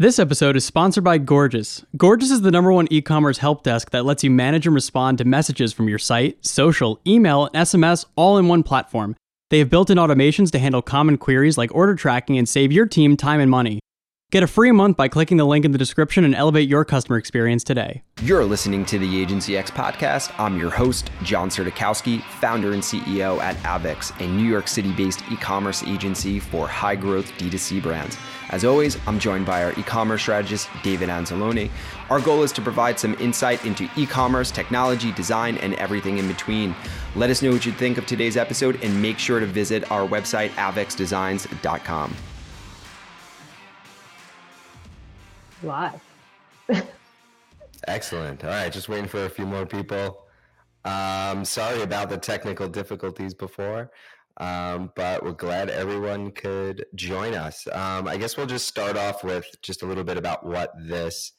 This episode is sponsored by Gorgias. Gorgias is the number one e commerce help desk that lets you manage and respond to messages from your site, social, email, and SMS all in one platform. They have built in automations to handle common queries like order tracking and save your team time and money. Get a free month by clicking the link in the description and elevate your customer experience today. You're listening to the Agency X podcast. I'm your host, John Sertakowski, founder and CEO at Avex, a New York City based e commerce agency for high growth D2C brands. As always, I'm joined by our e commerce strategist, David Anzalone. Our goal is to provide some insight into e commerce, technology, design, and everything in between. Let us know what you think of today's episode and make sure to visit our website, avexdesigns.com. Live. Excellent. All right, just waiting for a few more people. Um, sorry about the technical difficulties before. Um, but we're glad everyone could join us. Um, I guess we'll just start off with just a little bit about what this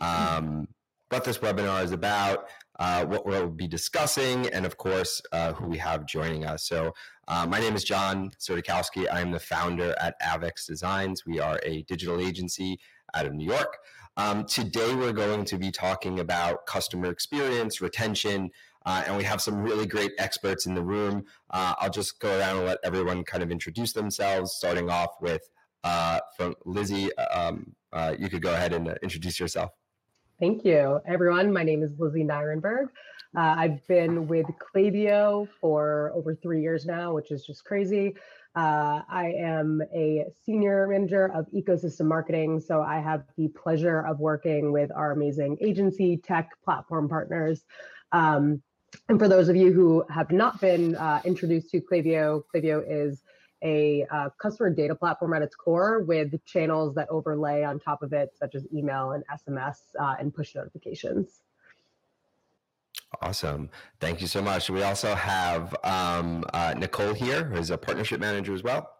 um, what this webinar is about, uh, what we'll be discussing, and of course, uh, who we have joining us. So, uh, my name is John Sertikowski. I am the founder at Avex Designs. We are a digital agency out of New York. Um, today, we're going to be talking about customer experience, retention, uh, and we have some really great experts in the room. Uh, I'll just go around and let everyone kind of introduce themselves, starting off with uh, from Lizzie. Um, uh, you could go ahead and uh, introduce yourself. Thank you, everyone. My name is Lizzie Nirenberg. Uh, I've been with Klaviyo for over three years now, which is just crazy. Uh, I am a senior manager of ecosystem marketing. So I have the pleasure of working with our amazing agency, tech, platform partners. Um, and for those of you who have not been uh, introduced to Klaviyo, Klaviyo is a uh, customer data platform at its core with channels that overlay on top of it, such as email and SMS uh, and push notifications. Awesome. Thank you so much. We also have um, uh, Nicole here, who's a partnership manager as well.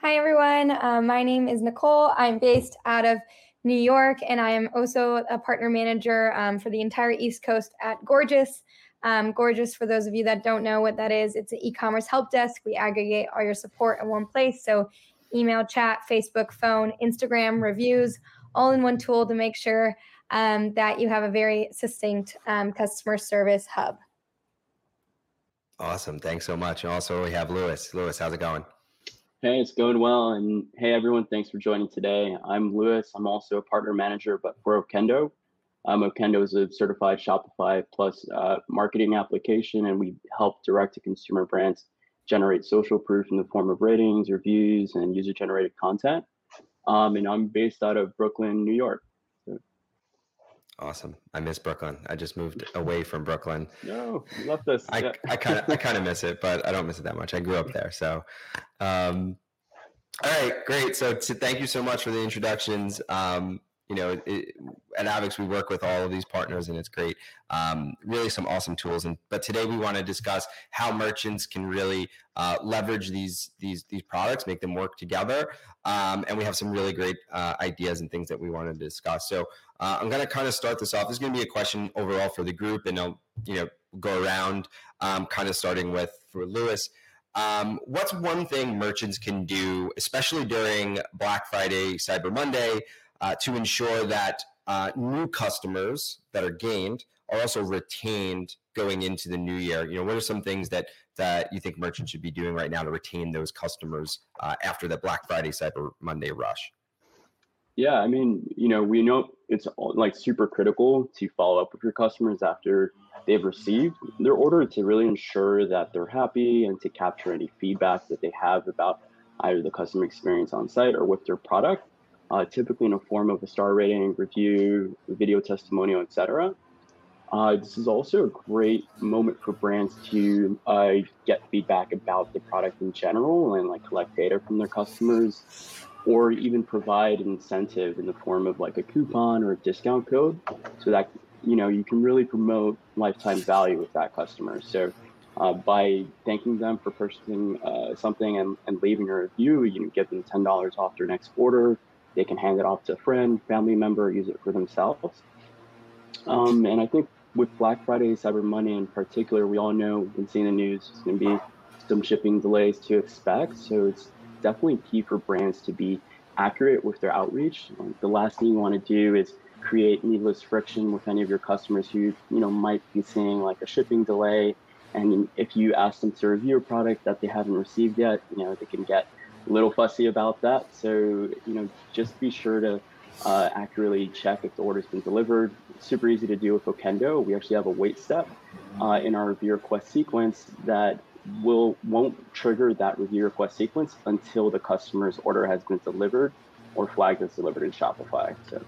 Hi, everyone. Uh, my name is Nicole. I'm based out of New York, and I am also a partner manager um, for the entire East Coast at Gorgias. Um, Gorgias, for those of you that don't know what that is, it's an e commerce help desk. We aggregate all your support in one place. So, email, chat, Facebook, phone, Instagram, reviews, all in one tool to make sure um, that you have a very succinct um, customer service hub. Awesome. Thanks so much. And also, we have Lewis. Lewis, how's it going? Hey, it's going well. And hey, everyone, thanks for joining today. I'm Lewis. I'm also a partner manager, but for Okendo. Um, Okendo is a certified Shopify Plus uh, marketing application, and we help direct to consumer brands generate social proof in the form of ratings, reviews, and user generated content. Um, and I'm based out of Brooklyn, New York. Awesome. I miss Brooklyn. I just moved away from Brooklyn. No, left us. I, I kind of I kind of miss it, but I don't miss it that much. I grew up there, so. Um, all right, great. So, to, thank you so much for the introductions. Um, you know, it, at Avex, we work with all of these partners, and it's great. Um, really, some awesome tools. And but today we want to discuss how merchants can really uh, leverage these these these products, make them work together. Um, and we have some really great uh, ideas and things that we want to discuss. So uh, I'm going to kind of start this off. This is going to be a question overall for the group, and I'll you know go around, um, kind of starting with for Lewis. Um, what's one thing merchants can do, especially during Black Friday, Cyber Monday? Uh, to ensure that uh, new customers that are gained are also retained going into the new year. You know, what are some things that that you think merchants should be doing right now to retain those customers uh, after the Black Friday, Cyber Monday rush? Yeah, I mean, you know, we know it's like super critical to follow up with your customers after they've received their order to really ensure that they're happy and to capture any feedback that they have about either the customer experience on site or with their product uh, typically in a form of a star rating, review, video testimonial, etc. Uh, this is also a great moment for brands to uh, get feedback about the product in general and like collect data from their customers or even provide an incentive in the form of like a coupon or a discount code so that you know you can really promote lifetime value with that customer so uh, by thanking them for purchasing uh, something and, and leaving a review you can give them $10 off their next order they can hand it off to a friend, family member, use it for themselves. Um, and I think with Black Friday, Cyber Monday in particular, we all know we've been seeing the news. It's going to be some shipping delays to expect. So it's definitely key for brands to be accurate with their outreach. Like the last thing you want to do is create needless friction with any of your customers who you know might be seeing like a shipping delay and if you ask them to review a product that they haven't received yet you know they can get little fussy about that so you know just be sure to uh, accurately check if the order's been delivered super easy to do with okendo we actually have a wait step uh, in our review request sequence that will won't trigger that review request sequence until the customer's order has been delivered or flagged as delivered in shopify so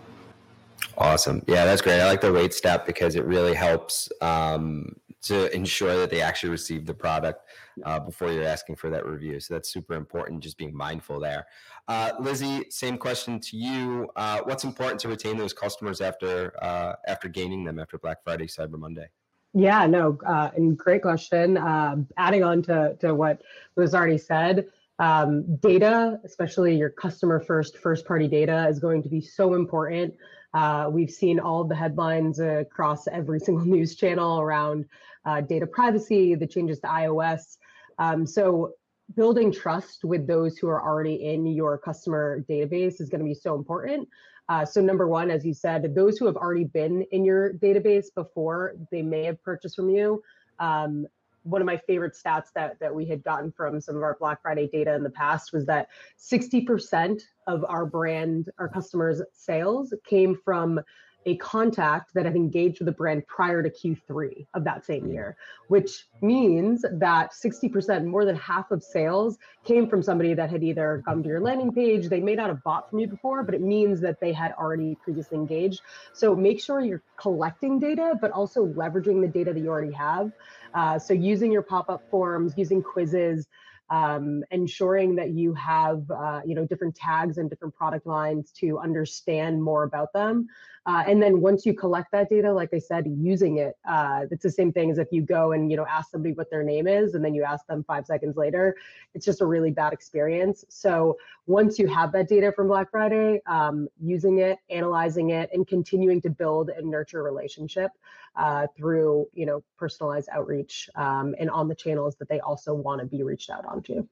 Awesome. Yeah, that's great. I like the wait step because it really helps um, to ensure that they actually receive the product uh, before you're asking for that review. So that's super important, just being mindful there. Uh, Lizzie, same question to you. Uh, what's important to retain those customers after uh, after gaining them after Black Friday, Cyber Monday? Yeah, no, uh, and great question. Um, adding on to, to what was already said, um, data, especially your customer first, first party data, is going to be so important. Uh, we've seen all the headlines across every single news channel around uh, data privacy, the changes to iOS. Um, so building trust with those who are already in your customer database is going to be so important. Uh, so number one, as you said, those who have already been in your database before, they may have purchased from you. Um, one of my favorite stats that that we had gotten from some of our Black Friday data in the past was that 60% of our brand, our customers' sales came from a contact that had engaged with the brand prior to Q3 of that same year, which means that 60%, more than half of sales came from somebody that had either come to your landing page, they may not have bought from you before, but it means that they had already previously engaged. So make sure you're collecting data, but also leveraging the data that you already have. Uh, so using your pop-up forms, using quizzes, um, ensuring that you have uh, you know different tags and different product lines to understand more about them uh, and then once you collect that data like i said using it uh, it's the same thing as if you go and you know ask somebody what their name is and then you ask them five seconds later it's just a really bad experience so once you have that data from black friday um, using it analyzing it and continuing to build and nurture relationship uh, through you know personalized outreach um, and on the channels that they also want to be reached out onto.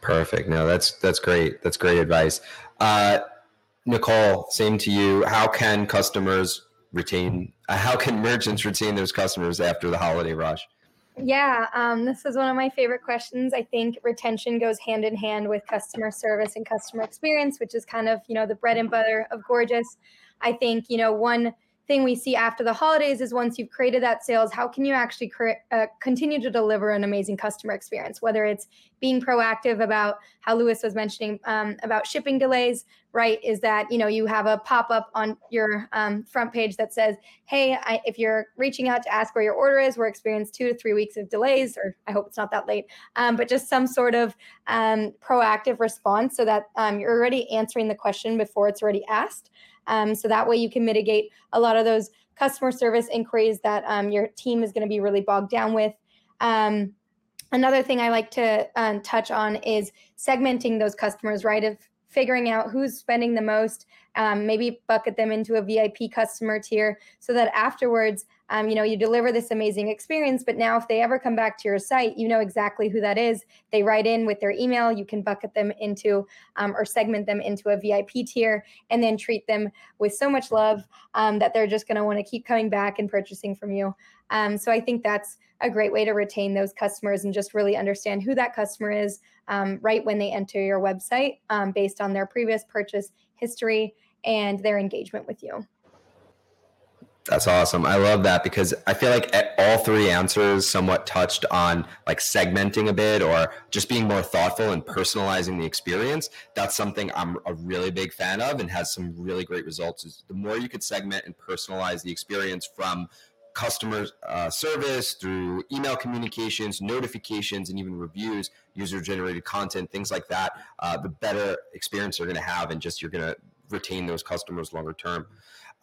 Perfect. No, that's that's great. That's great advice. Uh, Nicole, same to you. How can customers retain? Uh, how can merchants retain those customers after the holiday rush? Yeah, um, this is one of my favorite questions. I think retention goes hand in hand with customer service and customer experience, which is kind of you know the bread and butter of Gorgias. I think you know one thing we see after the holidays is once you've created that sales, how can you actually cre- uh, continue to deliver an amazing customer experience? Whether it's being proactive about how Lewis was mentioning um, about shipping delays, right? Is that you know you have a pop up on your um, front page that says, "Hey, I, if you're reaching out to ask where your order is, we're experiencing two to three weeks of delays," or I hope it's not that late, um, but just some sort of um, proactive response so that um, you're already answering the question before it's already asked. Um, so that way you can mitigate a lot of those customer service inquiries that um, your team is going to be really bogged down with. Um, another thing I like to um, touch on is segmenting those customers, right? Of figuring out who's spending the most, um, maybe bucket them into a VIP customer tier so that afterwards um, you know you deliver this amazing experience but now if they ever come back to your site you know exactly who that is. They write in with their email. You can bucket them into um, or segment them into a vip tier and then treat them with so much love um, that they're just going to want to keep coming back and purchasing from you. Um, so i think that's a great way to retain those customers and just really understand who that customer is um, right when they enter your website um, based on their previous purchase history and their engagement with you that's awesome. I love that because I feel like all three answers somewhat touched on like segmenting a bit or just being more thoughtful and personalizing the experience. That's something I'm a really big fan of and has some really great results. Is the more you could segment and personalize the experience from customer uh, service through email communications, notifications, and even reviews, user generated content, things like that, uh, the better experience you're going to have and just you're going to retain those customers longer term.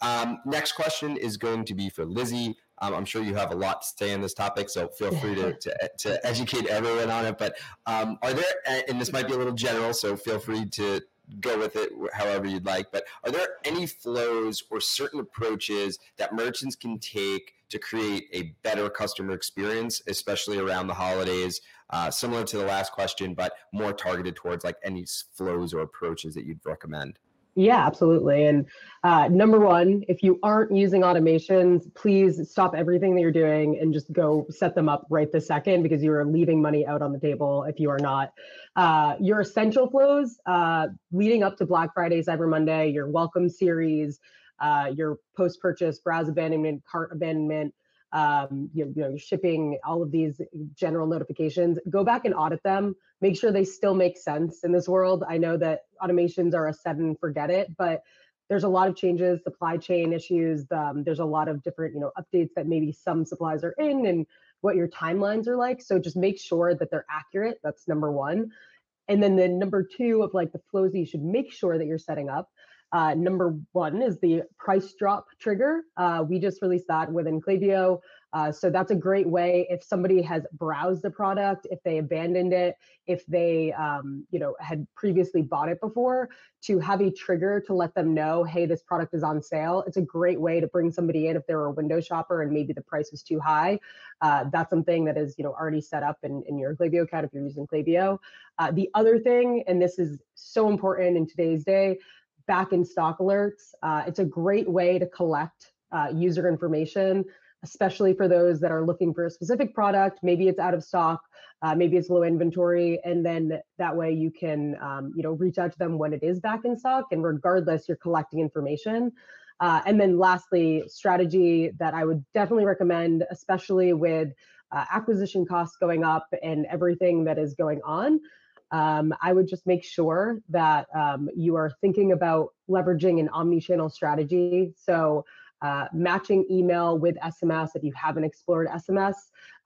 Um, next question is going to be for Lizzie. Um, I'm sure you have a lot to say on this topic, so feel free to, to, to educate everyone on it. But um, are there, and this might be a little general, so feel free to go with it however you'd like. But are there any flows or certain approaches that merchants can take to create a better customer experience, especially around the holidays? uh, similar to the last question, but more targeted towards like any flows or approaches that you'd recommend? Yeah, absolutely. And uh, number one, if you aren't using automations, please stop everything that you're doing and just go set them up right this second because you are leaving money out on the table if you are not. Uh, your essential flows uh, leading up to Black Friday, Cyber Monday, your welcome series, uh, your post purchase browse abandonment, cart abandonment, um, you, you know, shipping all of these general notifications, go back and audit them, make sure they still make sense in this world. I know that automations are a and forget it, but there's a lot of changes, supply chain issues. Um, there's a lot of different, you know, updates that maybe some supplies are in and what your timelines are like. So just make sure that they're accurate. That's number one. And then the number two of like the flows that you should make sure that you're setting up uh, number one is the price drop trigger. Uh, we just released that within Klaviyo. Uh, so that's a great way if somebody has browsed the product, if they abandoned it, if they um, you know had previously bought it before, to have a trigger to let them know, hey, this product is on sale. It's a great way to bring somebody in if they're a window shopper and maybe the price was too high. Uh, that's something that is you know already set up in, in your Klaviyo account if you're using Klaviyo. Uh, the other thing, and this is so important in today's day, back in stock alerts. Uh, it's a great way to collect uh, user information, especially for those that are looking for a specific product. Maybe it's out of stock, uh, maybe it's low inventory, and then that way you can, um, you know, reach out to them when it is back in stock. And regardless, you're collecting information. Uh, and then lastly, strategy that I would definitely recommend, especially with uh, acquisition costs going up and everything that is going on um, I would just make sure that um, you are thinking about leveraging an omni-channel strategy. So uh, matching email with SMS if you haven't explored SMS.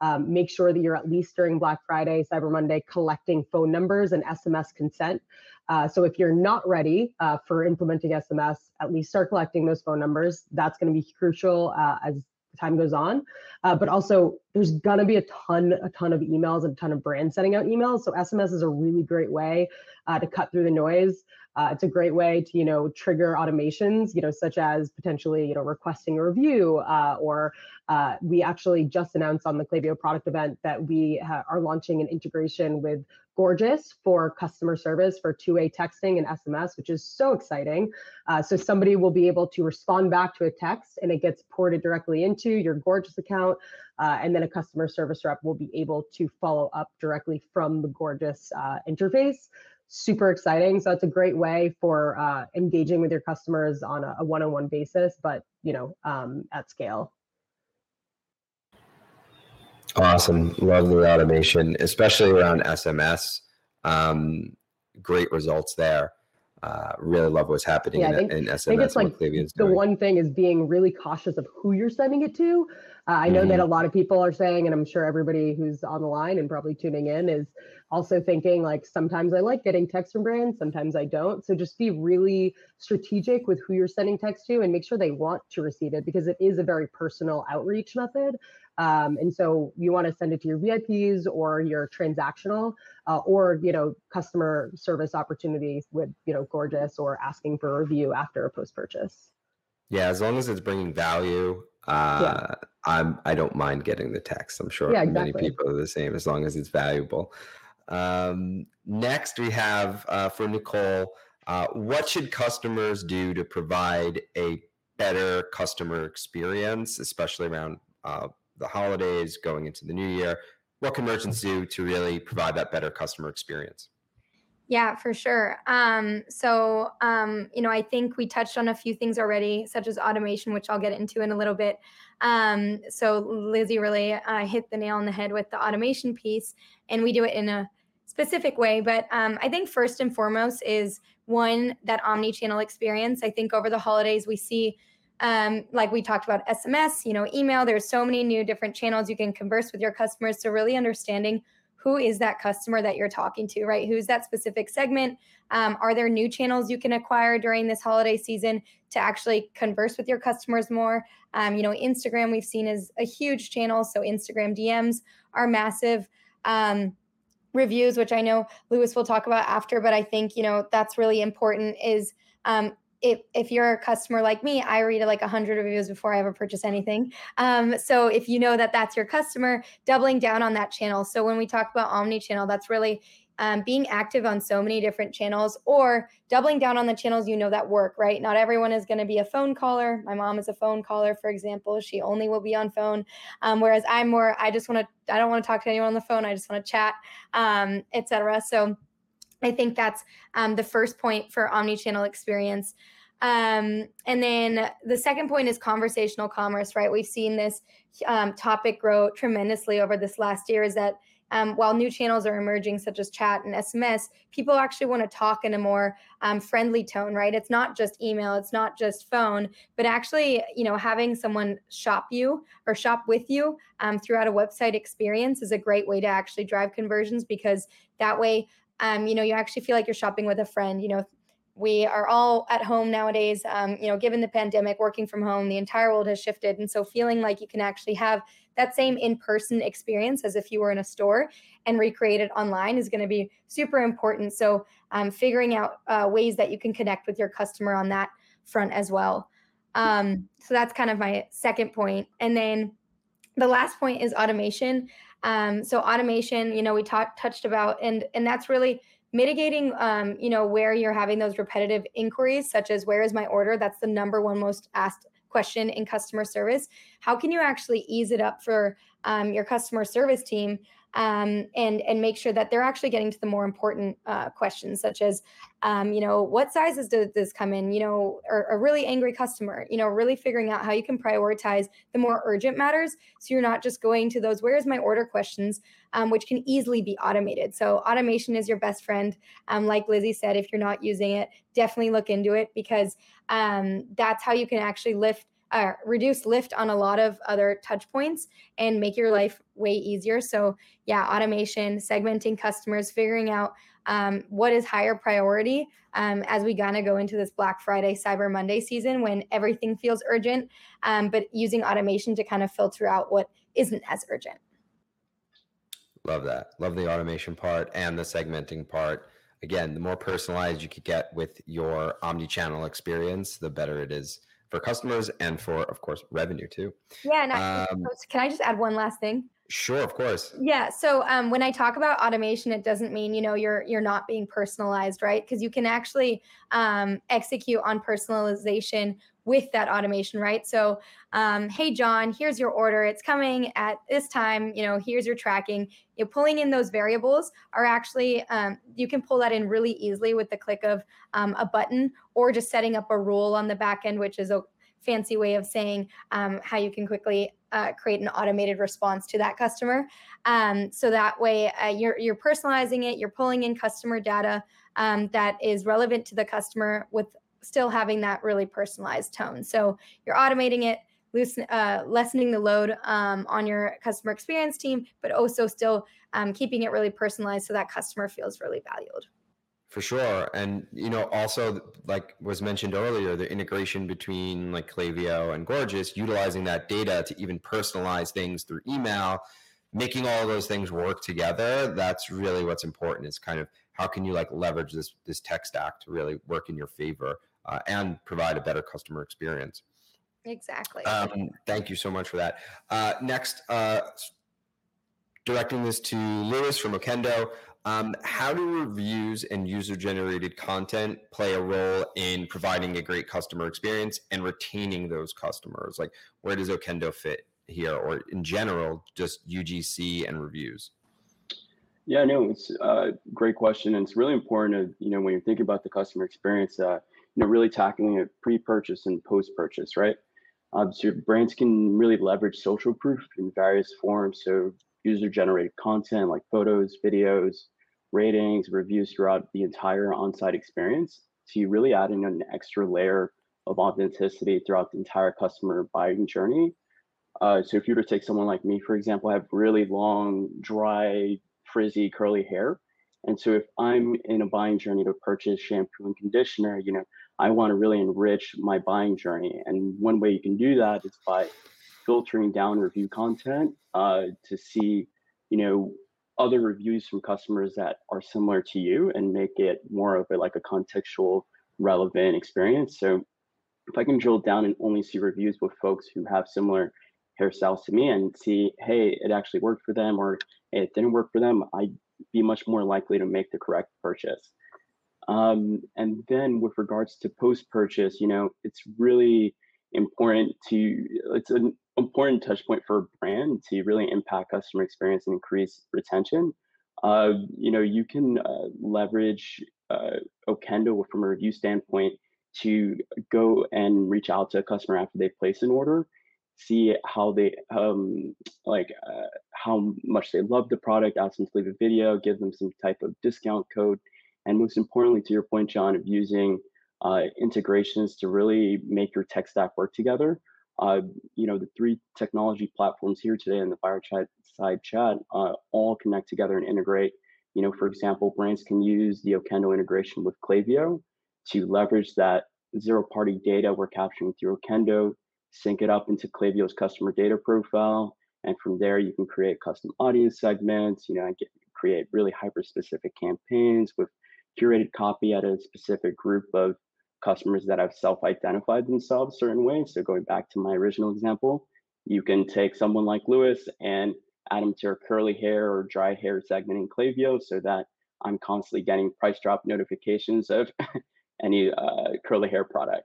Um, make sure that you're at least during Black Friday, Cyber Monday, collecting phone numbers and SMS consent. Uh, so if you're not ready uh, for implementing SMS, at least start collecting those phone numbers. That's going to be crucial uh, as time goes on. Uh, but also, there's gonna be a ton, a ton of emails and a ton of brands sending out emails. So SMS is a really great way uh, to cut through the noise. Uh, it's a great way to, you know, trigger automations, you know, such as potentially, you know, requesting a review uh, or uh, we actually just announced on the Klaviyo product event that we ha- are launching an integration with Gorgias for customer service for two-way texting and SMS, which is so exciting. Uh, so somebody will be able to respond back to a text and it gets ported directly into your Gorgias account. Uh, and then a customer service rep will be able to follow up directly from the Gorgias uh, interface. Super exciting. So it's a great way for uh, engaging with your customers on a, one-on-one basis, but you know, um, at scale. Awesome. Love the automation, especially around SMS. Um, great results there. Uh, really love what's happening yeah, in, think, in SMS. I think it's like the doing. one thing is being really cautious of who you're sending it to. Uh, I know mm-hmm. that a lot of people are saying, and I'm sure everybody who's on the line and probably tuning in is also thinking like sometimes I like getting text from brands, sometimes I don't. So just be really strategic with who you're sending text to and make sure they want to receive it because it is a very personal outreach method. Um, and so you want to send it to your VIPs or your transactional uh, or, you know, customer service opportunities with, you know, Gorgias or asking for a review after a post purchase. Yeah, as long as it's bringing value, uh, yeah. I'm I don't mind getting the text. I'm sure yeah, exactly. many people are the same as long as it's valuable. Um, next, we have uh, for Nicole. Uh, what should customers do to provide a better customer experience, especially around uh, the holidays, going into the new year. What can merchants do to really provide that better customer experience? Yeah, for sure. Um, so, um, you know, I think we touched on a few things already, such as automation, which I'll get into in a little bit. Um, so, Lizzie really uh, hit the nail on the head with the automation piece, and we do it in a specific way. But um, I think first and foremost is one that omni channel experience. I think over the holidays, we see um, like we talked about sms you know email there's so many new different channels you can converse with your customers so really understanding who is that customer that you're talking to right? Who's that specific segment? Um, are there new channels you can acquire during this holiday season to actually converse with your customers more? Um, you know instagram we've seen is a huge channel so instagram dms are massive um, reviews which i know lewis will talk about after but i think you know that's really important is um, if, if you're a customer like me, I read like 100 reviews before I ever purchase anything. Um, so if you know that that's your customer, doubling down on that channel. So when we talk about omni-channel, that's really um, being active on so many different channels or doubling down on the channels you know that work, right? Not everyone is going to be a phone caller. My mom is a phone caller, for example. She only will be on phone. Um, whereas I'm more, I just want to, I don't want to talk to anyone on the phone. I just want to chat, um, etc. So I think that's um, the first point for omni-channel experience. Um, and then the second point is conversational commerce, right? We've seen this um, topic grow tremendously over this last year. Is that um, while new channels are emerging, such as chat and SMS, people actually want to talk in a more um, friendly tone, right? It's not just email, it's not just phone, but actually, you know, having someone shop you or shop with you um, throughout a website experience is a great way to actually drive conversions because that way, um, you know, you actually feel like you're shopping with a friend. You know, we are all at home nowadays um, you know given the pandemic working from home the entire world has shifted. And so feeling like you can actually have that same in-person experience as if you were in a store and recreate it online is going to be super important. So um, figuring out uh, ways that you can connect with your customer on that front as well. Um, so that's kind of my second point. And then the last point is automation um, so automation you know we talked touched about and and that's really mitigating um, you know where you're having those repetitive inquiries such as where is my order? That's the number one most asked question in customer service. How can you actually ease it up for um, your customer service team um, and and make sure that they're actually getting to the more important uh, questions, such as, um, you know, what sizes does this come in? You know, or a really angry customer. You know, really figuring out how you can prioritize the more urgent matters, so you're not just going to those "Where's my order?" questions, um, which can easily be automated. So automation is your best friend. Um, like Lizzie said, if you're not using it, definitely look into it because um, that's how you can actually lift uh, reduce lift on a lot of other touch points and make your life way easier. So, yeah, automation, segmenting customers, figuring out um, what is higher priority um, as we kind of go into this Black Friday, Cyber Monday season when everything feels urgent, um, but using automation to kind of filter out what isn't as urgent. Love that. Love the automation part and the segmenting part. Again, the more personalized you could get with your omni channel experience, the better it is for customers and for, of course, revenue too. Yeah. And I, um, can I just add one last thing? Sure, of course. Yeah. So um, when I talk about automation, it doesn't mean you know you're you're not being personalized, right? Because you can actually um, execute on personalization with that automation, right? So, um, hey John, here's your order. It's coming at this time. You know, here's your tracking. You know, pulling in those variables are actually um, you can pull that in really easily with the click of um, a button or just setting up a rule on the back end, which is a fancy way of saying um, how you can quickly uh, create an automated response to that customer. Um, so that way, uh, you're you're personalizing it. You're pulling in customer data um, that is relevant to the customer with still having that really personalized tone. So you're automating it, loosen, uh, lessening the load um, on your customer experience team, but also still um, keeping it really personalized so that customer feels really valued. For sure. And, you know, also, like was mentioned earlier, the integration between like Klaviyo and Gorgias, utilizing that data to even personalize things through email, making all those things work together. That's really what's important is kind of how can you like leverage this, this tech stack to really work in your favor uh, and provide a better customer experience. Exactly. Um, thank you so much for that. Uh, next, uh, directing this to Lewis from Okendo. Um, how do reviews and user generated content play a role in providing a great customer experience and retaining those customers? Like, where does Okendo fit here, or in general, just UGC and reviews? Yeah, no, it's a great question, and it's really important. To, you know, when you're thinking about the customer experience, uh, you know, really tackling it pre-purchase and post-purchase, right? Um, so brands can really leverage social proof in various forms. So user-generated content like photos, videos, ratings, reviews throughout the entire on-site experience. to really add in an extra layer of authenticity throughout the entire customer buying journey. Uh, so if you were to take someone like me, for example, I have really long, dry, frizzy, curly hair. And so if I'm in a buying journey to purchase shampoo and conditioner, you know, I want to really enrich my buying journey. And one way you can do that is by filtering down review content uh, to see, you know, other reviews from customers that are similar to you and make it more of a like a contextual relevant experience. So if I can drill down and only see reviews with folks who have similar hairstyles to me and see, hey, it actually worked for them or hey, it didn't work for them, I'd be much more likely to make the correct purchase. Um, and then with regards to post purchase, you know, it's really important to, it's an important touch point for a brand to really impact customer experience and increase retention. Uh, you know, you can uh, leverage uh, Okendo from a review standpoint to go and reach out to a customer after they place an order see how they um like uh, how much they love the product ask them to leave a video give them some type of discount code and most importantly to your point john of using uh, integrations to really make your tech stack work together uh, you know the three technology platforms here today in the fireside side chat uh, all connect together and integrate. You know for example brands can use the okendo integration with Klaviyo to leverage that zero party data we're capturing through okendo sync it up into Klaviyo's customer data profile. And from there, you can create custom audience segments, you know, and get, create really hyper specific campaigns with curated copy at a specific group of customers that have self-identified themselves certain ways. So going back to my original example, you can take someone like Lewis and add them to your curly hair or dry hair segment in Klaviyo so that I'm constantly getting price drop notifications of any uh, curly hair product.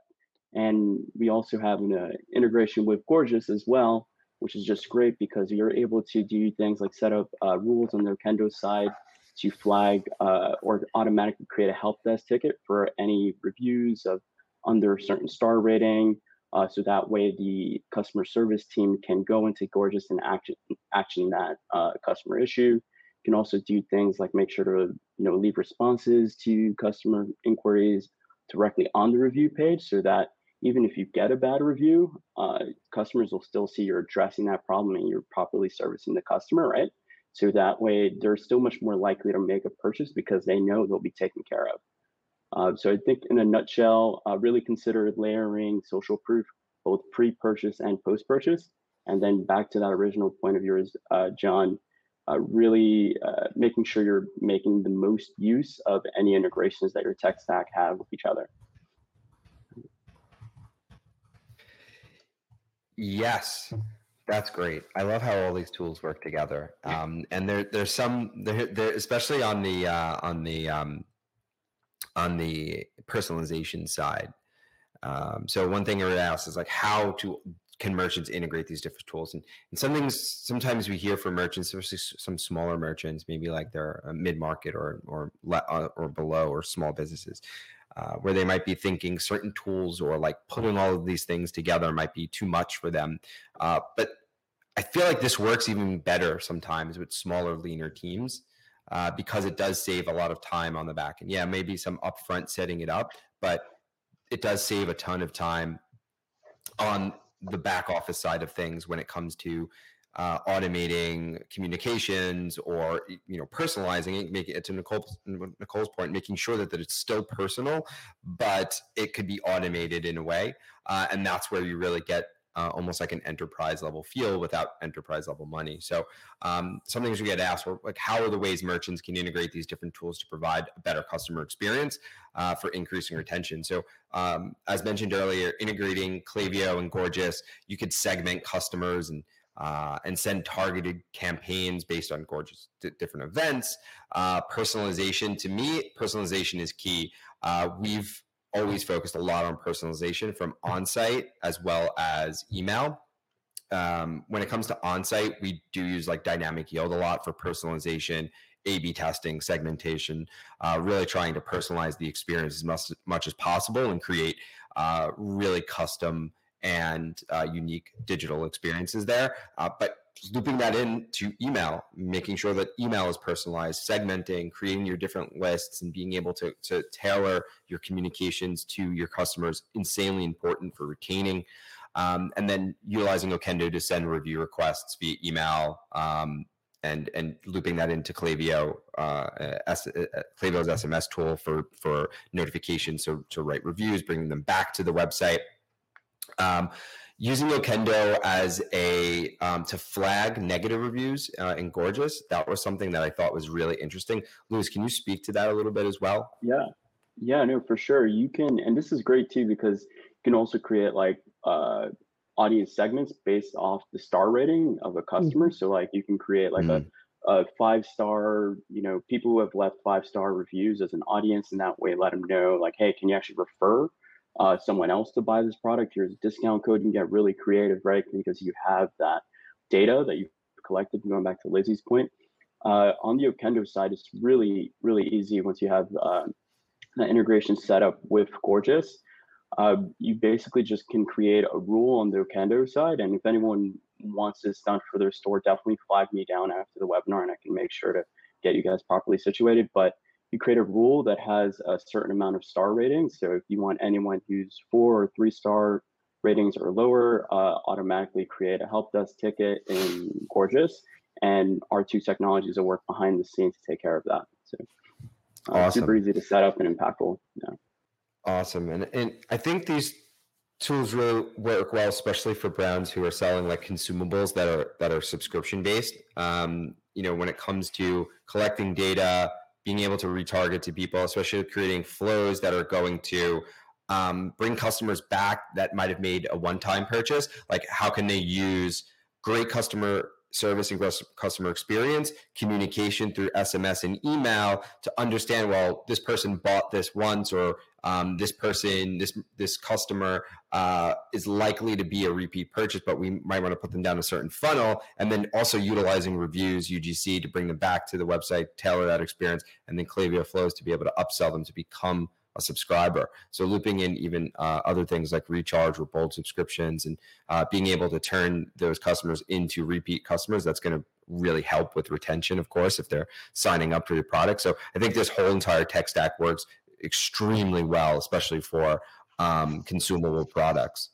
And we also have an uh, integration with Gorgias as well, which is just great because you're able to do things like set up uh, rules on the Kendo side to flag uh, or automatically create a help desk ticket for any reviews of under a certain star rating. Uh, so that way the customer service team can go into Gorgias and action, action that uh, customer issue. You can also do things like make sure to you know leave responses to customer inquiries directly on the review page so that even if you get a bad review, uh, customers will still see you're addressing that problem and you're properly servicing the customer, right? So that way they're still much more likely to make a purchase because they know they'll be taken care of. Uh, so I think in a nutshell, uh, really consider layering social proof, both pre-purchase and post-purchase. And then back to that original point of yours, uh, John, uh, really uh, making sure you're making the most use of any integrations that your tech stack have with each other. Yes, that's great. I love how all these tools work together. Um, and there, there's some there, there, especially on the uh, on the um, on the personalization side. Um, so one thing I would ask is like how to can merchants integrate these different tools and, and some things sometimes we hear from merchants especially some smaller merchants maybe like they're mid-market or or uh, or below or small businesses uh, where they might be thinking certain tools or like pulling all of these things together might be too much for them. Uh, but I feel like this works even better sometimes with smaller, leaner teams uh, because it does save a lot of time on the back end. Yeah, maybe some upfront setting it up, but it does save a ton of time on the back office side of things when it comes to uh, automating communications or you know personalizing it, making it to Nicole's, Nicole's point, making sure that, that it's still personal, but it could be automated in a way, uh, and that's where you really get uh, almost like an enterprise level feel without enterprise level money. So um, some things we get asked are like, how are the ways merchants can integrate these different tools to provide a better customer experience uh, for increasing retention? So um, as mentioned earlier, integrating Klaviyo and Gorgias you could segment customers and uh, and send targeted campaigns based on Gorgias d- different events. Uh, personalization to me, personalization is key. Uh, we've always focused a lot on personalization from on-site as well as email. Um, when it comes to on-site, we do use like dynamic yield a lot for personalization, A/B testing, segmentation, uh, really trying to personalize the experience as much, much as possible and create uh, really custom and uh, unique digital experiences there. Uh, but looping that into email, making sure that email is personalized, segmenting, creating your different lists, and being able to, to tailor your communications to your customers, insanely important for retaining. Um, and then utilizing Okendo to send review requests via email. Um, and, and looping that into Klaviyo, uh, S, uh, Klaviyo's SMS tool for for notifications, so to write reviews, bringing them back to the website, um, using Okendo as a um, to flag negative reviews uh, in Gorgias, that was something that I thought was really interesting. Lewis, can you speak to that a little bit as well? Yeah, Yeah, no, for sure. You can, and this is great too because you can also create like uh, audience segments based off the star rating of a customer. Mm-hmm. So like you can create like mm-hmm. a, a five star, you know, people who have left five star reviews as an audience, and that way let them know like, hey, can you actually refer uh, someone else to buy this product? Here's a discount code. You can get really creative, right? Because you have that data that you've collected. Going back to Lizzie's point, uh, on the Okendo side, it's really really easy once you have uh, integration set up with Gorgias. uh, you basically just can create a rule on the Okendo side. And if anyone wants this done for their store, definitely flag me down after the webinar and I can make sure to get you guys properly situated. But you create a rule that has a certain amount of star ratings. So if you want anyone who's four or three star ratings or lower, uh, automatically create a help desk ticket in Gorgias. And our two technologies will work behind the scenes to take care of that. So uh, awesome. super easy to set up and impactful. Yeah. Awesome. And and I think these tools really work well, especially for brands who are selling like consumables that are that are subscription based. Um, you know, when it comes to collecting data, being able to retarget to people, especially creating flows that are going to um, bring customers back that might have made a one-time purchase. Like, how can they use great customer service and customer experience, communication through SMS and email to understand, well, this person bought this once or um, this person, this this customer uh, is likely to be a repeat purchase, but we might want to put them down a certain funnel, and then also utilizing reviews, UGC, to bring them back to the website, tailor that experience, and then Klaviyo flows to be able to upsell them to become a subscriber. So looping in even uh, other things like recharge or bold subscriptions and uh, being able to turn those customers into repeat customers, that's going to really help with retention, of course, if they're signing up for your product. So I think this whole entire tech stack works extremely well, especially for um, consumable products.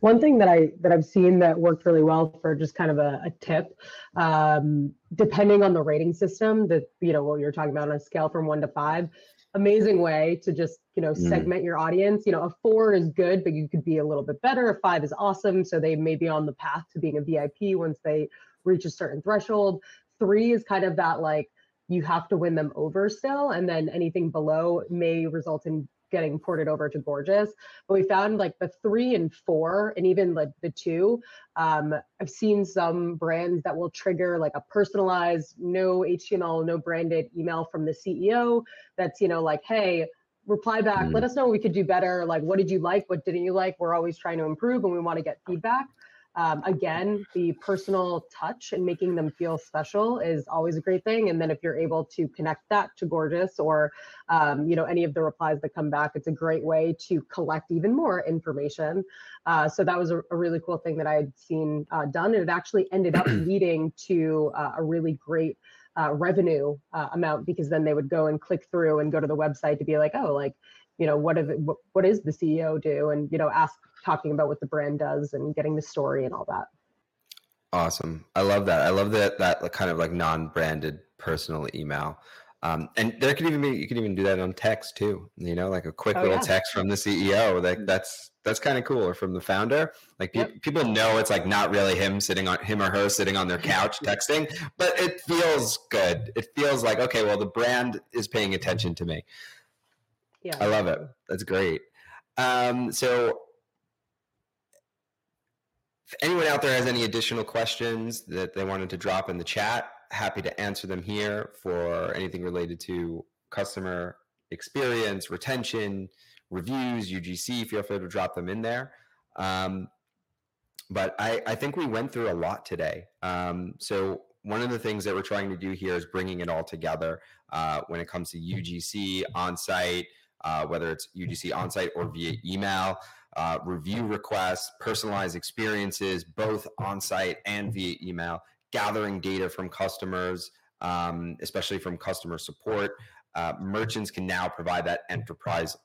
One thing that I that I've seen that worked really well for just kind of a, a tip, um, depending on the rating system, that you know what you're talking about on a scale from one to five, amazing way to just you know mm. segment mm. your audience you know a four is good but you could be a little bit better a five is awesome so they may be on the path to being a vip once they reach a certain threshold three is kind of that like you have to win them over still and then anything below may result in getting ported over to Gorgias. But we found like the three and four, and even like the two. Um, I've seen some brands that will trigger like a personalized, no HTML, no branded email from the CEO. That's you know like, hey, reply back. Mm. Let us know what we could do better. Like, what did you like? What didn't you like? We're always trying to improve, and we want to get feedback um, again, the personal touch and making them feel special is always a great thing. And then if you're able to connect that to Gorgias or, um, you know, any of the replies that come back, it's a great way to collect even more information. Uh, so that was a, a, really cool thing that I had seen uh, done. And it actually ended up leading to uh, a really great uh, revenue uh, amount because then they would go and click through and go to the website to be like, oh, like, you know, what, have, what, what is the CEO do? And, you know, ask talking about what the brand does and getting the story and all that. Awesome. I love that. I love that that kind of like non-branded personal email. Um, and there could even be you can even do that on text too. You know, like a quick oh, little yeah. text from the CEO. Like that's that's kind of cool, or from the founder. Like yep. people know it's like not really him sitting on him or her sitting on their couch texting, but it feels good. It feels like okay, well the brand is paying attention to me. Yeah, I love it. That's great. Um, so if anyone out there has any additional questions that they wanted to drop in the chat, happy to answer them here for anything related to customer experience, retention, reviews, UGC. Feel free to drop them in there. Um, but I, I, think we went through a lot today. Um, so one of the things that we're trying to do here is bringing it all together uh, when it comes to UGC on site, uh, whether it's UGC on site or via email uh, review requests, personalized experiences, both on site and via email, gathering data from customers, um, especially from customer support. Uh, merchants can now provide that enterprise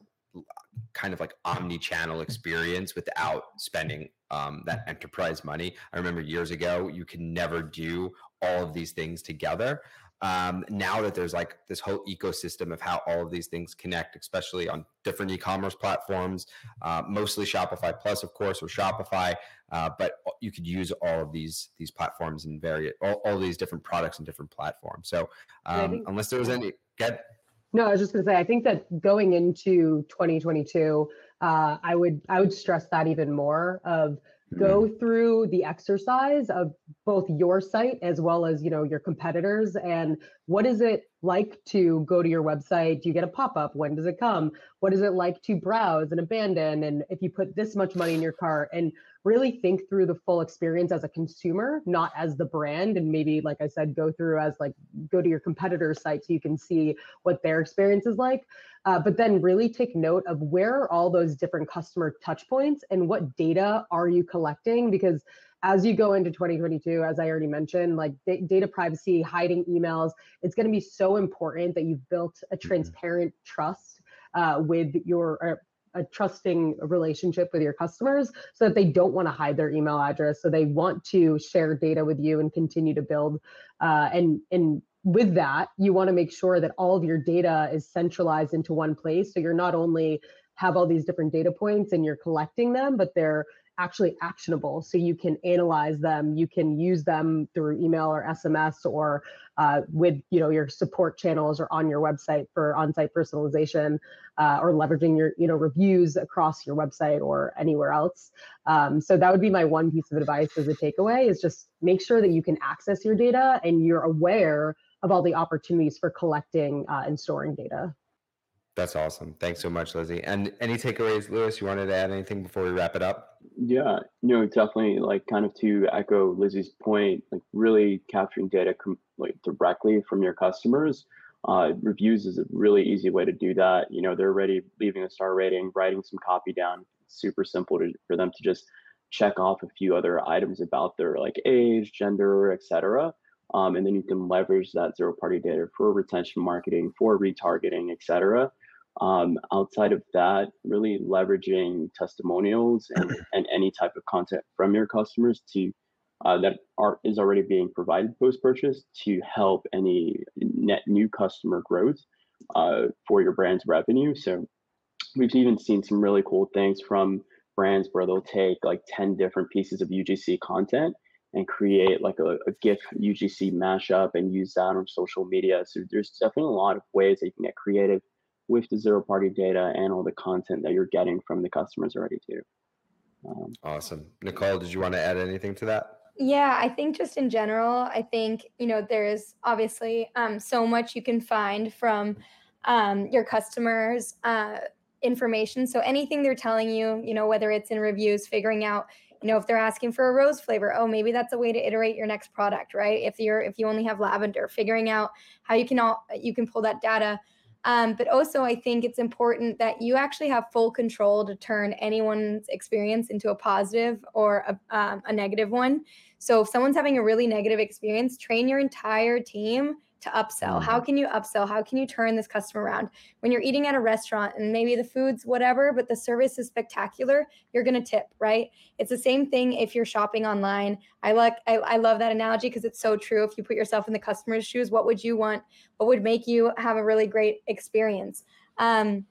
kind of like omni-channel experience without spending um, that enterprise money. I remember years ago, you could never do all of these things together um, now that there's like this whole ecosystem of how all of these things connect, especially on different e-commerce platforms, uh, mostly Shopify Plus, of course, or Shopify, uh, but you could use all of these these platforms and various all, all these different products and different platforms. So um, unless there was any, get No, I was just going to say, I think that going into 2022, uh, I would I would stress that even more of go mm-hmm. through the exercise of both your site as well as you know your competitors and what is it like to go to your website? Do you get a pop-up? When does it come? What is it like to browse and abandon? And if you put this much money in your cart and really think through the full experience as a consumer not as the brand and maybe like i said go through as like go to your competitor's site so you can see what their experience is like uh, but then really take note of where are all those different customer touch points and what data are you collecting because as you go into 2022 as i already mentioned like d- data privacy hiding emails it's going to be so important that you've built a mm-hmm. transparent trust uh, with your a trusting relationship with your customers so that they don't want to hide their email address so they want to share data with you and continue to build uh, and and with that you want to make sure that all of your data is centralized into one place so you're not only have all these different data points and you're collecting them but they're actually actionable so you can analyze them you can use them through email or sms or uh, with you know your support channels or on your website for on-site personalization uh, or leveraging your you know reviews across your website or anywhere else. Um, so that would be my one piece of advice as a takeaway is just make sure that you can access your data and you're aware of all the opportunities for collecting uh, and storing data that's awesome. Thanks so much, Lizzie. And any takeaways, Lewis? You wanted to add anything before we wrap it up? Yeah, no, definitely like kind of to echo Lizzie's point, like really capturing data com- like directly from your customers. Uh, reviews is a really easy way to do that. You know, they're already leaving a star rating, writing some copy down. It's super simple to, for them to just check off a few other items about their like age, gender, etc. Um, and then you can leverage that zero party data for retention marketing, for retargeting, etc. Um, outside of that, really leveraging testimonials and, and any type of content from your customers to uh, that are is already being provided post purchase to help any net new customer growth uh, for your brand's revenue. So we've even seen some really cool things from brands where they'll take like 10 different pieces of UGC content and create like a, a GIF UGC mashup and use that on social media. So there's definitely a lot of ways that you can get creative with the zero party data and all the content that you're getting from the customers already too. Um, awesome. Nicole, did you want to add anything to that? Yeah, I think just in general, I think, you know, there's obviously um, so much you can find from um, your customers' uh, information. So anything they're telling you, you know, whether it's in reviews, figuring out, you know, if they're asking for a rose flavor, oh, maybe that's a way to iterate your next product, right? If you're if you only have lavender, figuring out how you can all you can pull that data um, but also, I think it's important that you actually have full control to turn anyone's experience into a positive or a, um, a negative one. So, if someone's having a really negative experience, train your entire team to upsell? How mm-hmm. can you upsell? How can you turn this customer around? When you're eating at a restaurant and maybe the food's whatever, but the service is spectacular, you're going to tip, right? It's the same thing if you're shopping online. I like I, I love that analogy because it's so true. If you put yourself in the customer's shoes, what would you want? What would make you have a really great experience? Um,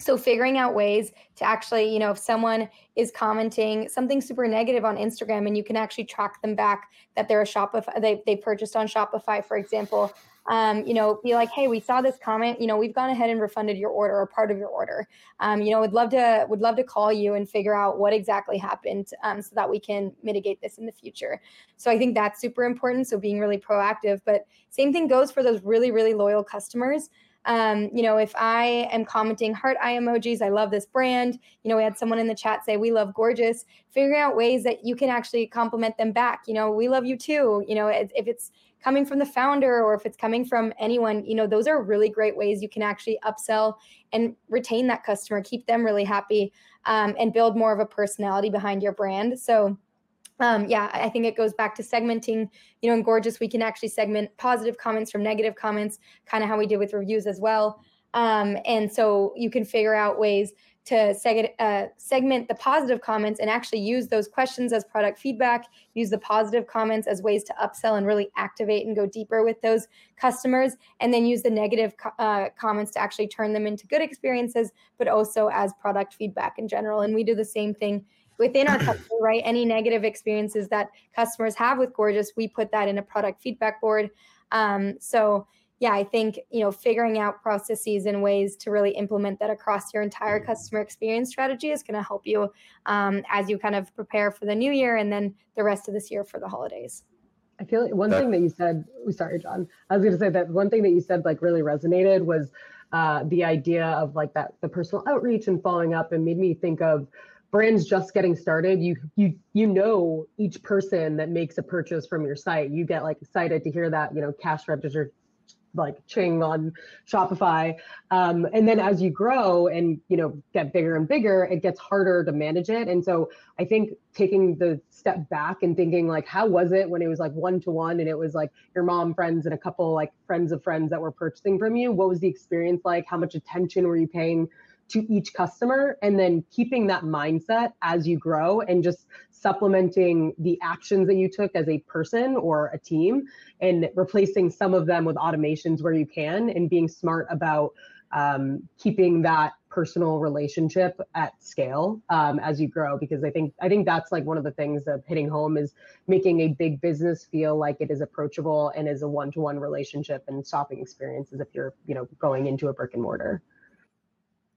so figuring out ways to actually you know if someone is commenting something super negative on instagram and you can actually track them back that they're a shopify they, they purchased on shopify for example um, you know, be like, hey, we saw this comment. You know, we've gone ahead and refunded your order or part of your order. Um, you know, would love to would love to call you and figure out what exactly happened um, so that we can mitigate this in the future. So I think that's super important. So being really proactive, but same thing goes for those really really loyal customers. Um, you know, if I am commenting heart eye emojis, I love this brand. You know, we had someone in the chat say, we love Gorgias, figuring out ways that you can actually compliment them back. You know, we love you too. You know, if it's coming from the founder or if it's coming from anyone, you know, those are really great ways you can actually upsell and retain that customer, keep them really happy, um, and build more of a personality behind your brand. So, um, yeah, I think it goes back to segmenting. You know, in Gorgias, we can actually segment positive comments from negative comments, kind of how we did with reviews as well. Um, and so you can figure out ways to seg- uh, segment the positive comments and actually use those questions as product feedback, use the positive comments as ways to upsell and really activate and go deeper with those customers, and then use the negative co- uh, comments to actually turn them into good experiences, but also as product feedback in general. And we do the same thing within our company, right? Any negative experiences that customers have with Gorgias, we put that in a product feedback board. Um, so yeah, I think, you know, figuring out processes and ways to really implement that across your entire customer experience strategy is going to help you um, as you kind of prepare for the new year and then the rest of this year for the holidays. I feel like one thing that you said, oh, sorry, John, I was going to say that one thing that you said like really resonated was uh, the idea of like that, the personal outreach and following up and made me think of brands just getting started you you you know each person that makes a purchase from your site you get like excited to hear that you know cash register like ching on Shopify. Um, and then as you grow and you know get bigger and bigger, it gets harder to manage it. And so I think taking the step back and thinking like, how was it when it was like one to one and it was like your mom, friends, and a couple like friends of friends that were purchasing from you? What was the experience like? How much attention were you paying? To each customer and then keeping that mindset as you grow and just supplementing the actions that you took as a person or a team and replacing some of them with automations where you can and being smart about um, keeping that personal relationship at scale um, as you grow. Because i think i think that's like one of the things of hitting home is making a big business feel like it is approachable and is a one-to-one relationship and shopping experiences if you're you know going into a brick and mortar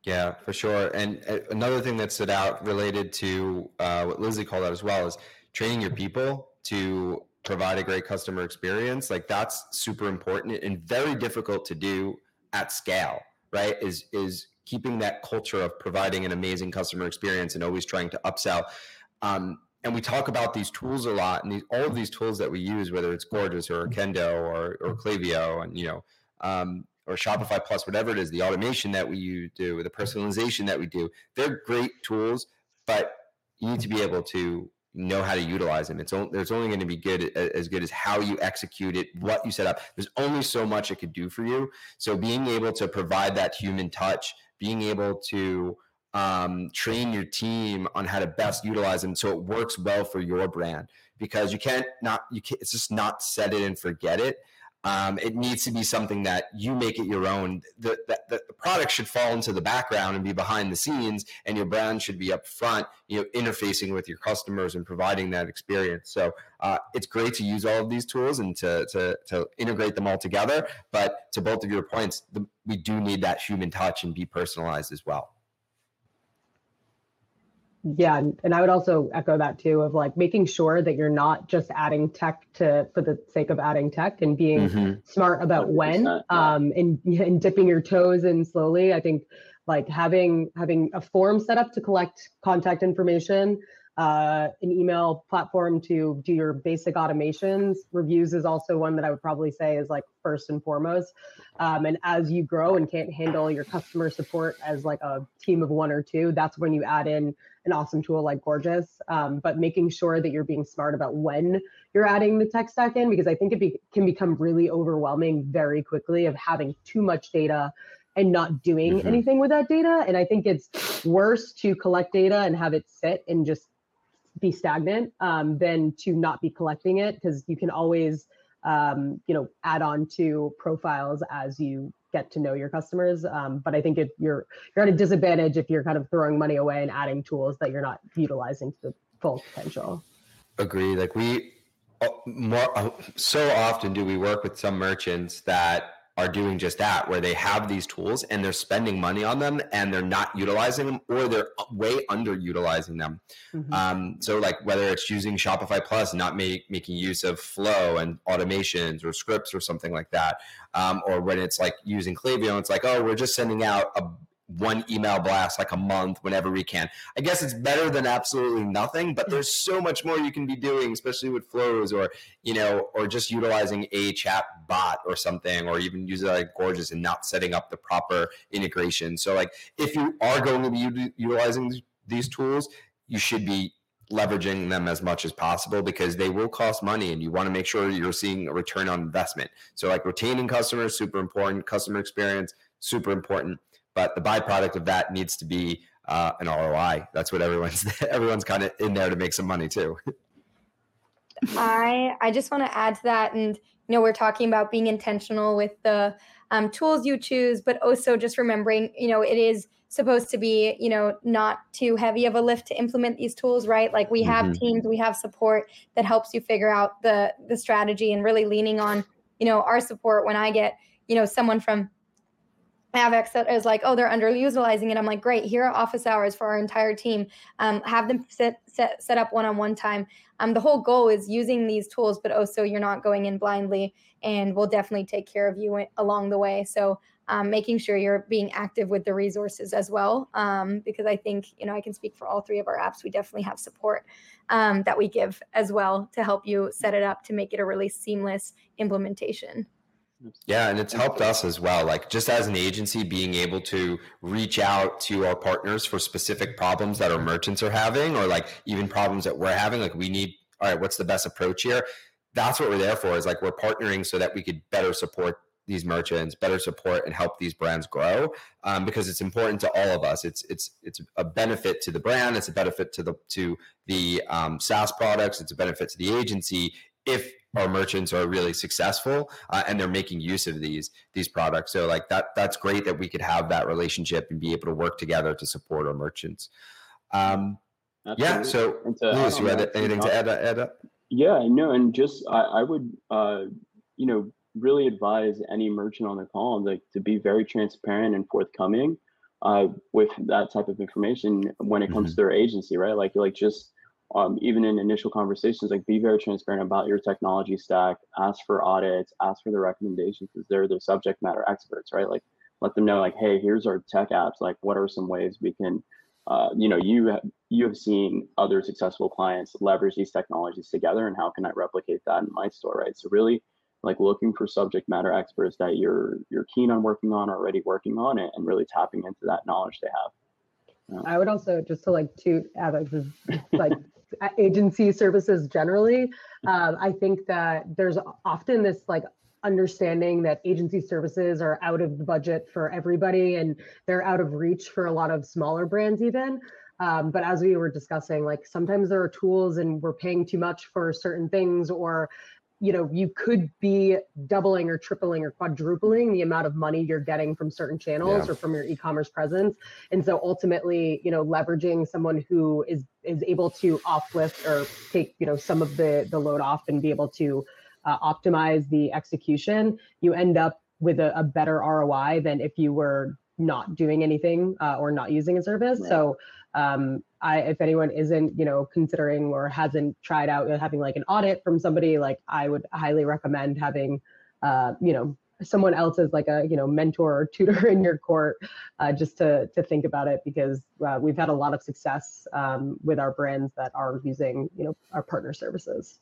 yeah, for sure. And uh, another thing that stood out related to uh, what Lizzie called out as well is training your people to provide a great customer experience. Like that's super important and very difficult to do at scale, right? Is is keeping that culture of providing an amazing customer experience and always trying to upsell. Um, and we talk about these tools a lot, and these, all of these tools that we use, whether it's Gorgias or Kendo or or Klaviyo, and you know, um, or Shopify Plus, whatever it is, the automation that we do, the personalization that we do, they're great tools, but you need to be able to know how to utilize them. It's only, there's only going to be good as good as how you execute it, what you set up. There's only so much it could do for you. So being able to provide that human touch, being able to um, train your team on how to best utilize them so it works well for your brand because you can't not you can't it's just not set it and forget it um, it needs to be something that you make it your own. The, the, the, product should fall into the background and be behind the scenes, and your brand should be up front, you know, interfacing with your customers and providing that experience. So uh, it's great to use all of these tools and to, to, to integrate them all together. But to both of your points, the, we do need that human touch and be personalized as well yeah and i would also echo that too of like making sure that you're not just adding tech to for the sake of adding tech and being mm-hmm. smart about when yeah. um and, and dipping your toes in slowly i think like having having a form set up to collect contact information uh, an email platform to do your basic automations. Reviews is also one that I would probably say is like first and foremost. Um, and as you grow and can't handle your customer support as like a team of one or two, that's when you add in an awesome tool like Gorgias, Um, but making sure that you're being smart about when you're adding the tech stack in, because I think it be, can become really overwhelming very quickly of having too much data and not doing mm-hmm. anything with that data. And I think it's worse to collect data and have it sit and just be stagnant um, than to not be collecting it because you can always um, you know add on to profiles as you get to know your customers um, but i think if you're you're at a disadvantage if you're kind of throwing money away and adding tools that you're not utilizing to the full potential. Agree like we uh, more uh, so often do we work with some merchants that are doing just that, where they have these tools and they're spending money on them and they're not utilizing them or they're way underutilizing them. Mm-hmm. Um, so, like whether it's using Shopify Plus, not make, making use of flow and automations or scripts or something like that, um, or when it's like using Klaviyo, it's like, oh, we're just sending out a one email blast like a month whenever we can. I guess it's better than absolutely nothing, but mm. there's so much more you can be doing, especially with flows or, you know, or just utilizing a chat bot or something, or even using like Gorgias and not setting up the proper integration. So like if you are going to be utilizing these tools, you should be leveraging them as much as possible because they will cost money and you want to make sure you're seeing a return on investment. So like retaining customers super important, customer experience super important but the byproduct of that needs to be uh, an ROI. That's what everyone's everyone's kind of in there to make some money too. I I just want to add to that, and you know, we're talking about being intentional with the um, tools you choose, but also just remembering, you know, it is supposed to be, you know, not too heavy of a lift to implement these tools, right? Like we have mm-hmm. teams, we have support that helps you figure out the the strategy, and really leaning on, you know, our support when I get you know someone from Avex that is like, oh, they're underutilizing it. I'm like, great. Here are office hours for our entire team. Um, have them set set set up one on one time. Um, the whole goal is using these tools, but also you're not going in blindly, and we'll definitely take care of you along the way. So um, making sure you're being active with the resources as well, um, because I think you know I can speak for all three of our apps. We definitely have support um, that we give as well to help you set it up to make it a really seamless implementation. Yeah, and it's helped us as well. Like just as an agency, being able to reach out to our partners for specific problems that our merchants are having, or like even problems that we're having. Like we need, all right, what's the best approach here? That's what we're there for. Is like we're partnering so that we could better support these merchants, better support and help these brands grow. Um, because it's important to all of us. It's it's it's a benefit to the brand. It's a benefit to the to the um, SaaS products. It's a benefit to the agency if our merchants are really successful uh, and they're making use of these these products. So like that that's great that we could have that relationship and be able to work together to support our merchants. Um, yeah so Lewis, you had anything to add, add up? Yeah no and just i, I would uh, you know really advise any merchant on the call like to be very transparent and forthcoming uh, with that type of information when it comes mm-hmm. to their agency right? Like like just um, even in initial conversations, like be very transparent about your technology stack, ask for audits, ask for the recommendations because they're the subject matter experts, right? Like let them know like, hey, here's our tech apps. Like what are some ways we can, uh, you know, you have, you have seen other successful clients leverage these technologies together and how can I replicate that in my store, right? So really like looking for subject matter experts that you're, you're keen on working on, already working on it and really tapping into that knowledge they have. I would also just to like to add like agency services generally. Um, I think that there's often this like understanding that agency services are out of the budget for everybody and they're out of reach for a lot of smaller brands even. Um, but as we were discussing, like sometimes there are tools and we're paying too much for certain things, or you know you could be doubling or tripling or quadrupling the amount of money you're getting from certain channels yeah. or from your e-commerce presence and so ultimately you know leveraging someone who is is able to offlift or take you know some of the the load off and be able to uh, optimize the execution you end up with a, a, better roi than if you were not doing anything uh, or not using a service right. so um, I, if anyone isn't, you know, considering or hasn't tried out having like an audit from somebody, like I would highly recommend having, uh, you know, someone else as like a you know mentor or tutor in your court uh, just to to think about it because uh, we've had a lot of success um, with our brands that are using you know our partner services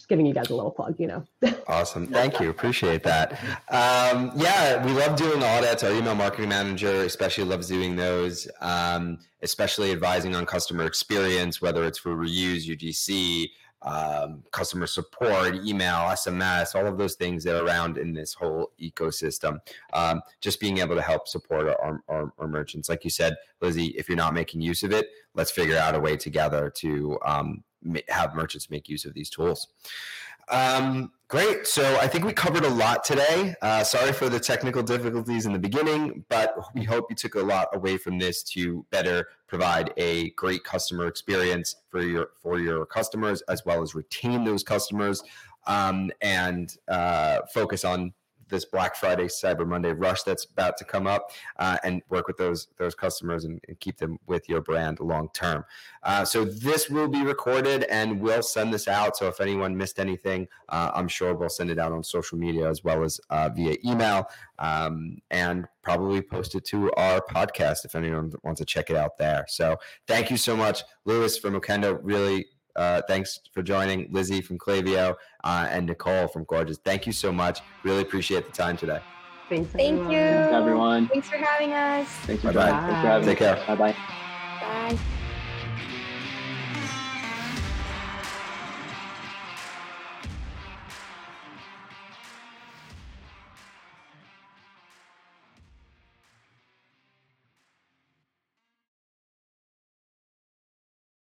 just giving you guys a little plug, you know. awesome. Thank you. Appreciate that. Um, yeah, we love doing audits. Our email marketing manager especially loves doing those, um, especially advising on customer experience, whether it's for reuse, UGC, um, customer support, email, SMS, all of those things that are around in this whole ecosystem. Um, just being able to help support our, our, our, merchants. Like you said, Lizzie, if you're not making use of it, let's figure out a way together to um, have merchants make use of these tools. Um, great. So I think we covered a lot today. Uh, sorry for the technical difficulties in the beginning, but we hope you took a lot away from this to better provide a great customer experience for your for your customers, as well as retain those customers um, and uh, focus on this Black Friday, Cyber Monday rush that's about to come up, uh, and work with those those customers and, and keep them with your brand long term. Uh, so this will be recorded, and we'll send this out. So if anyone missed anything, uh, I'm sure we'll send it out on social media as well as uh, via email, um, and probably post it to our podcast if anyone wants to check it out there. So thank you so much, Lewis from Okendo. Really uh, thanks for joining Lizzie from Klaviyo uh, and Nicole from Gorgias. Thank you so much. Really appreciate the time today. Thanks. Thank everyone. you, everyone. Thanks for having us. Thanks for, Thanks for having Take care. Bye bye.